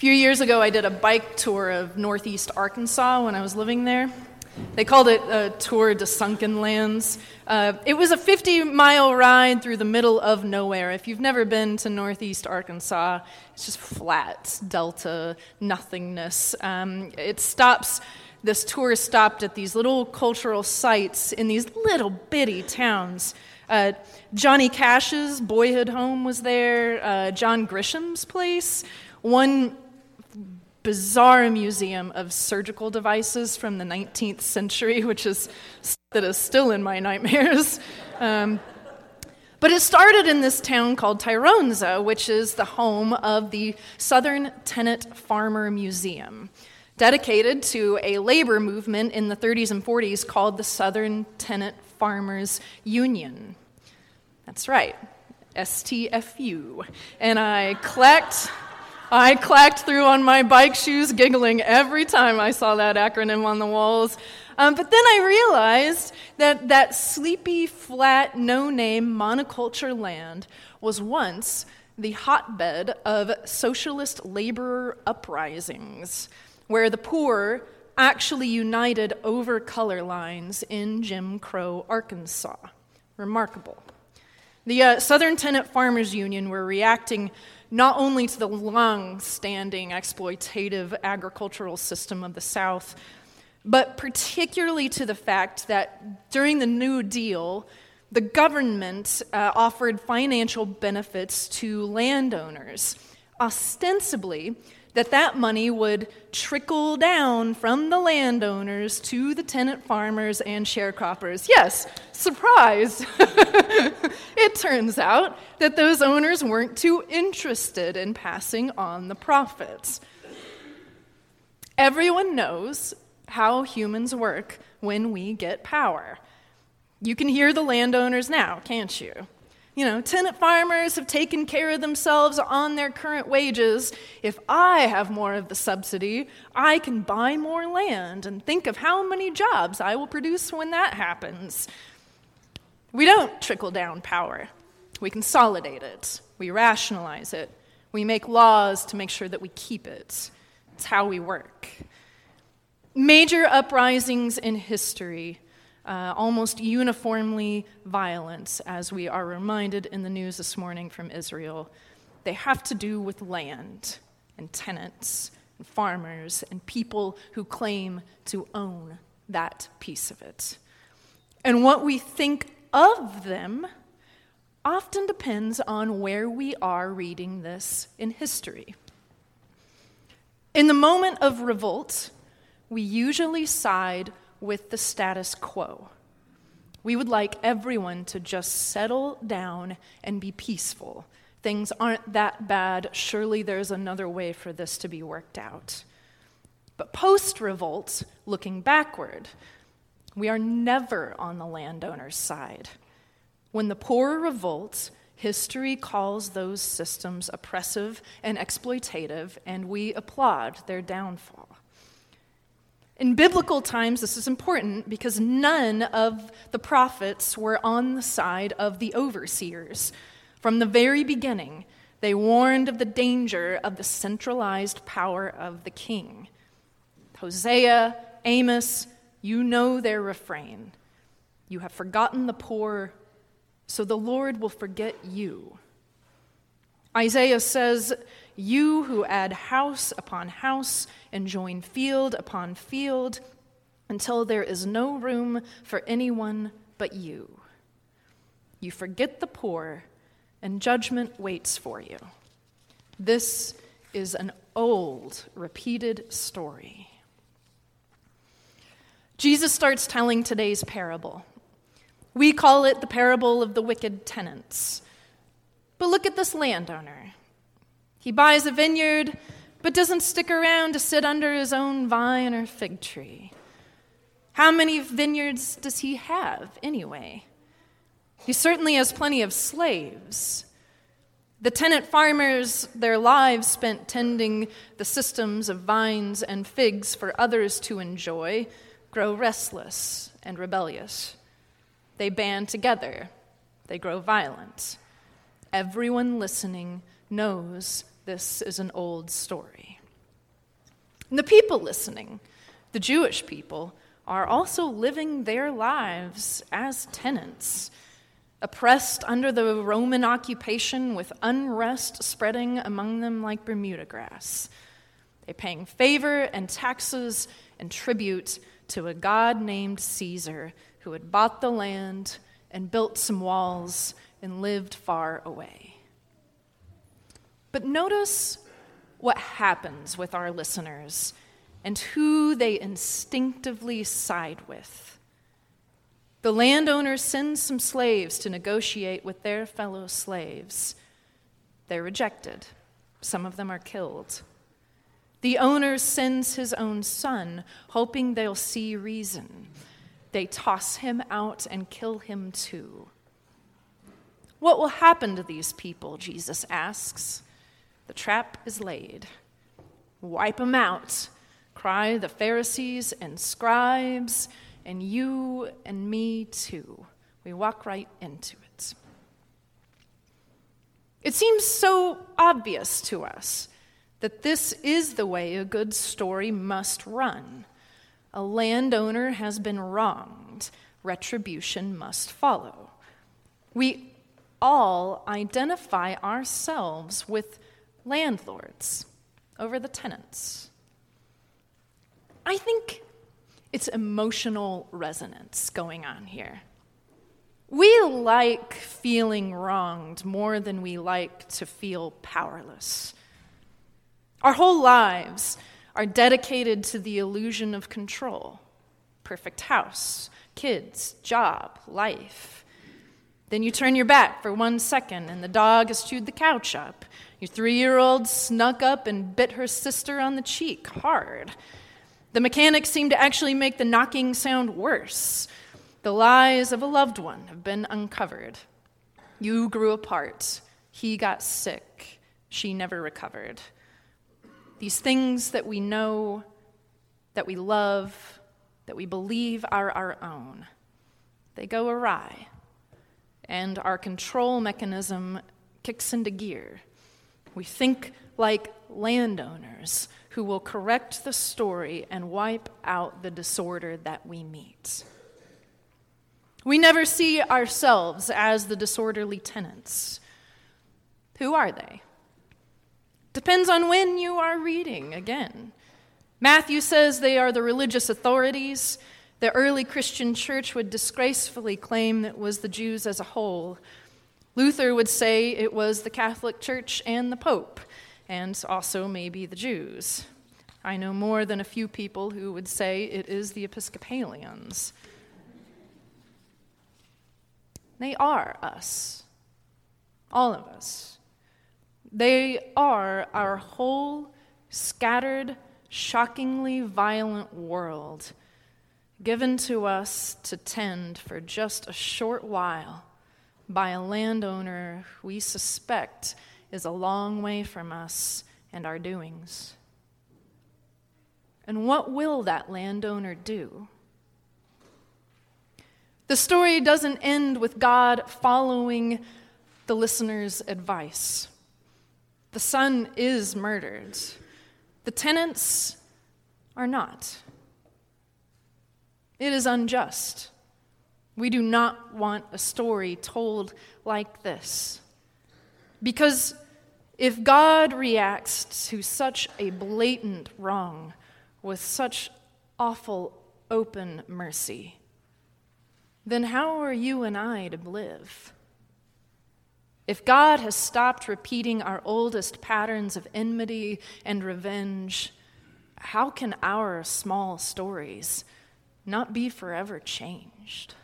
few years ago, I did a bike tour of northeast Arkansas when I was living there. They called it a tour to sunken lands. Uh, it was a 50 mile ride through the middle of nowhere. If you've never been to northeast Arkansas, it's just flat, delta, nothingness. Um, it stops, this tour stopped at these little cultural sites in these little bitty towns. Uh, Johnny Cash's boyhood home was there, uh, John Grisham's place. One bizarre museum of surgical devices from the 19th century, which is that is still in my nightmares. Um, but it started in this town called Tyronza, which is the home of the Southern Tenant Farmer Museum, dedicated to a labor movement in the 30s and 40s called the Southern Tenant Farmers Union. That's right, STFU. And I collect I clacked through on my bike shoes, giggling every time I saw that acronym on the walls. Um, but then I realized that that sleepy, flat, no name monoculture land was once the hotbed of socialist laborer uprisings, where the poor actually united over color lines in Jim Crow, Arkansas. Remarkable. The uh, Southern Tenant Farmers Union were reacting not only to the long standing exploitative agricultural system of the South, but particularly to the fact that during the New Deal, the government uh, offered financial benefits to landowners, ostensibly that that money would trickle down from the landowners to the tenant farmers and sharecroppers. Yes, surprise! it turns out that those owners weren't too interested in passing on the profits. Everyone knows how humans work when we get power. You can hear the landowners now, can't you? You know, tenant farmers have taken care of themselves on their current wages. If I have more of the subsidy, I can buy more land and think of how many jobs I will produce when that happens. We don't trickle down power, we consolidate it, we rationalize it, we make laws to make sure that we keep it. It's how we work. Major uprisings in history uh, almost uniformly violence, as we are reminded in the news this morning from Israel. They have to do with land and tenants and farmers and people who claim to own that piece of it. And what we think of them often depends on where we are reading this in history. In the moment of revolt, we usually side with the status quo. We would like everyone to just settle down and be peaceful. Things aren't that bad. Surely there's another way for this to be worked out. But post revolt, looking backward, we are never on the landowner's side. When the poor revolt, history calls those systems oppressive and exploitative, and we applaud their downfall. In biblical times, this is important because none of the prophets were on the side of the overseers. From the very beginning, they warned of the danger of the centralized power of the king. Hosea, Amos, you know their refrain. You have forgotten the poor, so the Lord will forget you. Isaiah says, You who add house upon house and join field upon field until there is no room for anyone but you. You forget the poor, and judgment waits for you. This is an old, repeated story. Jesus starts telling today's parable. We call it the parable of the wicked tenants. But look at this landowner. He buys a vineyard, but doesn't stick around to sit under his own vine or fig tree. How many vineyards does he have, anyway? He certainly has plenty of slaves. The tenant farmers, their lives spent tending the systems of vines and figs for others to enjoy, grow restless and rebellious. They band together, they grow violent. Everyone listening knows this is an old story. And the people listening, the Jewish people, are also living their lives as tenants, oppressed under the Roman occupation with unrest spreading among them like Bermuda grass. They're paying favor and taxes and tribute to a god named Caesar who had bought the land and built some walls and lived far away. But notice what happens with our listeners and who they instinctively side with. The landowner sends some slaves to negotiate with their fellow slaves. They're rejected, some of them are killed. The owner sends his own son, hoping they'll see reason. They toss him out and kill him too. What will happen to these people? Jesus asks. The trap is laid. Wipe them out, cry the Pharisees and scribes, and you and me too. We walk right into it. It seems so obvious to us that this is the way a good story must run. A landowner has been wronged, retribution must follow. We all identify ourselves with landlords over the tenants. I think it's emotional resonance going on here. We like feeling wronged more than we like to feel powerless. Our whole lives are dedicated to the illusion of control perfect house, kids, job, life. Then you turn your back for one second and the dog has chewed the couch up. Your three year old snuck up and bit her sister on the cheek hard. The mechanics seem to actually make the knocking sound worse. The lies of a loved one have been uncovered. You grew apart. He got sick. She never recovered. These things that we know, that we love, that we believe are our own, they go awry. And our control mechanism kicks into gear. We think like landowners who will correct the story and wipe out the disorder that we meet. We never see ourselves as the disorderly tenants. Who are they? Depends on when you are reading again. Matthew says they are the religious authorities. The early Christian church would disgracefully claim it was the Jews as a whole. Luther would say it was the Catholic Church and the Pope, and also maybe the Jews. I know more than a few people who would say it is the Episcopalians. They are us, all of us. They are our whole scattered, shockingly violent world given to us to tend for just a short while by a landowner we suspect is a long way from us and our doings. And what will that landowner do? The story doesn't end with God following the listener's advice. The son is murdered, the tenants are not. It is unjust. We do not want a story told like this. Because if God reacts to such a blatant wrong with such awful open mercy, then how are you and I to live? If God has stopped repeating our oldest patterns of enmity and revenge, how can our small stories not be forever changed?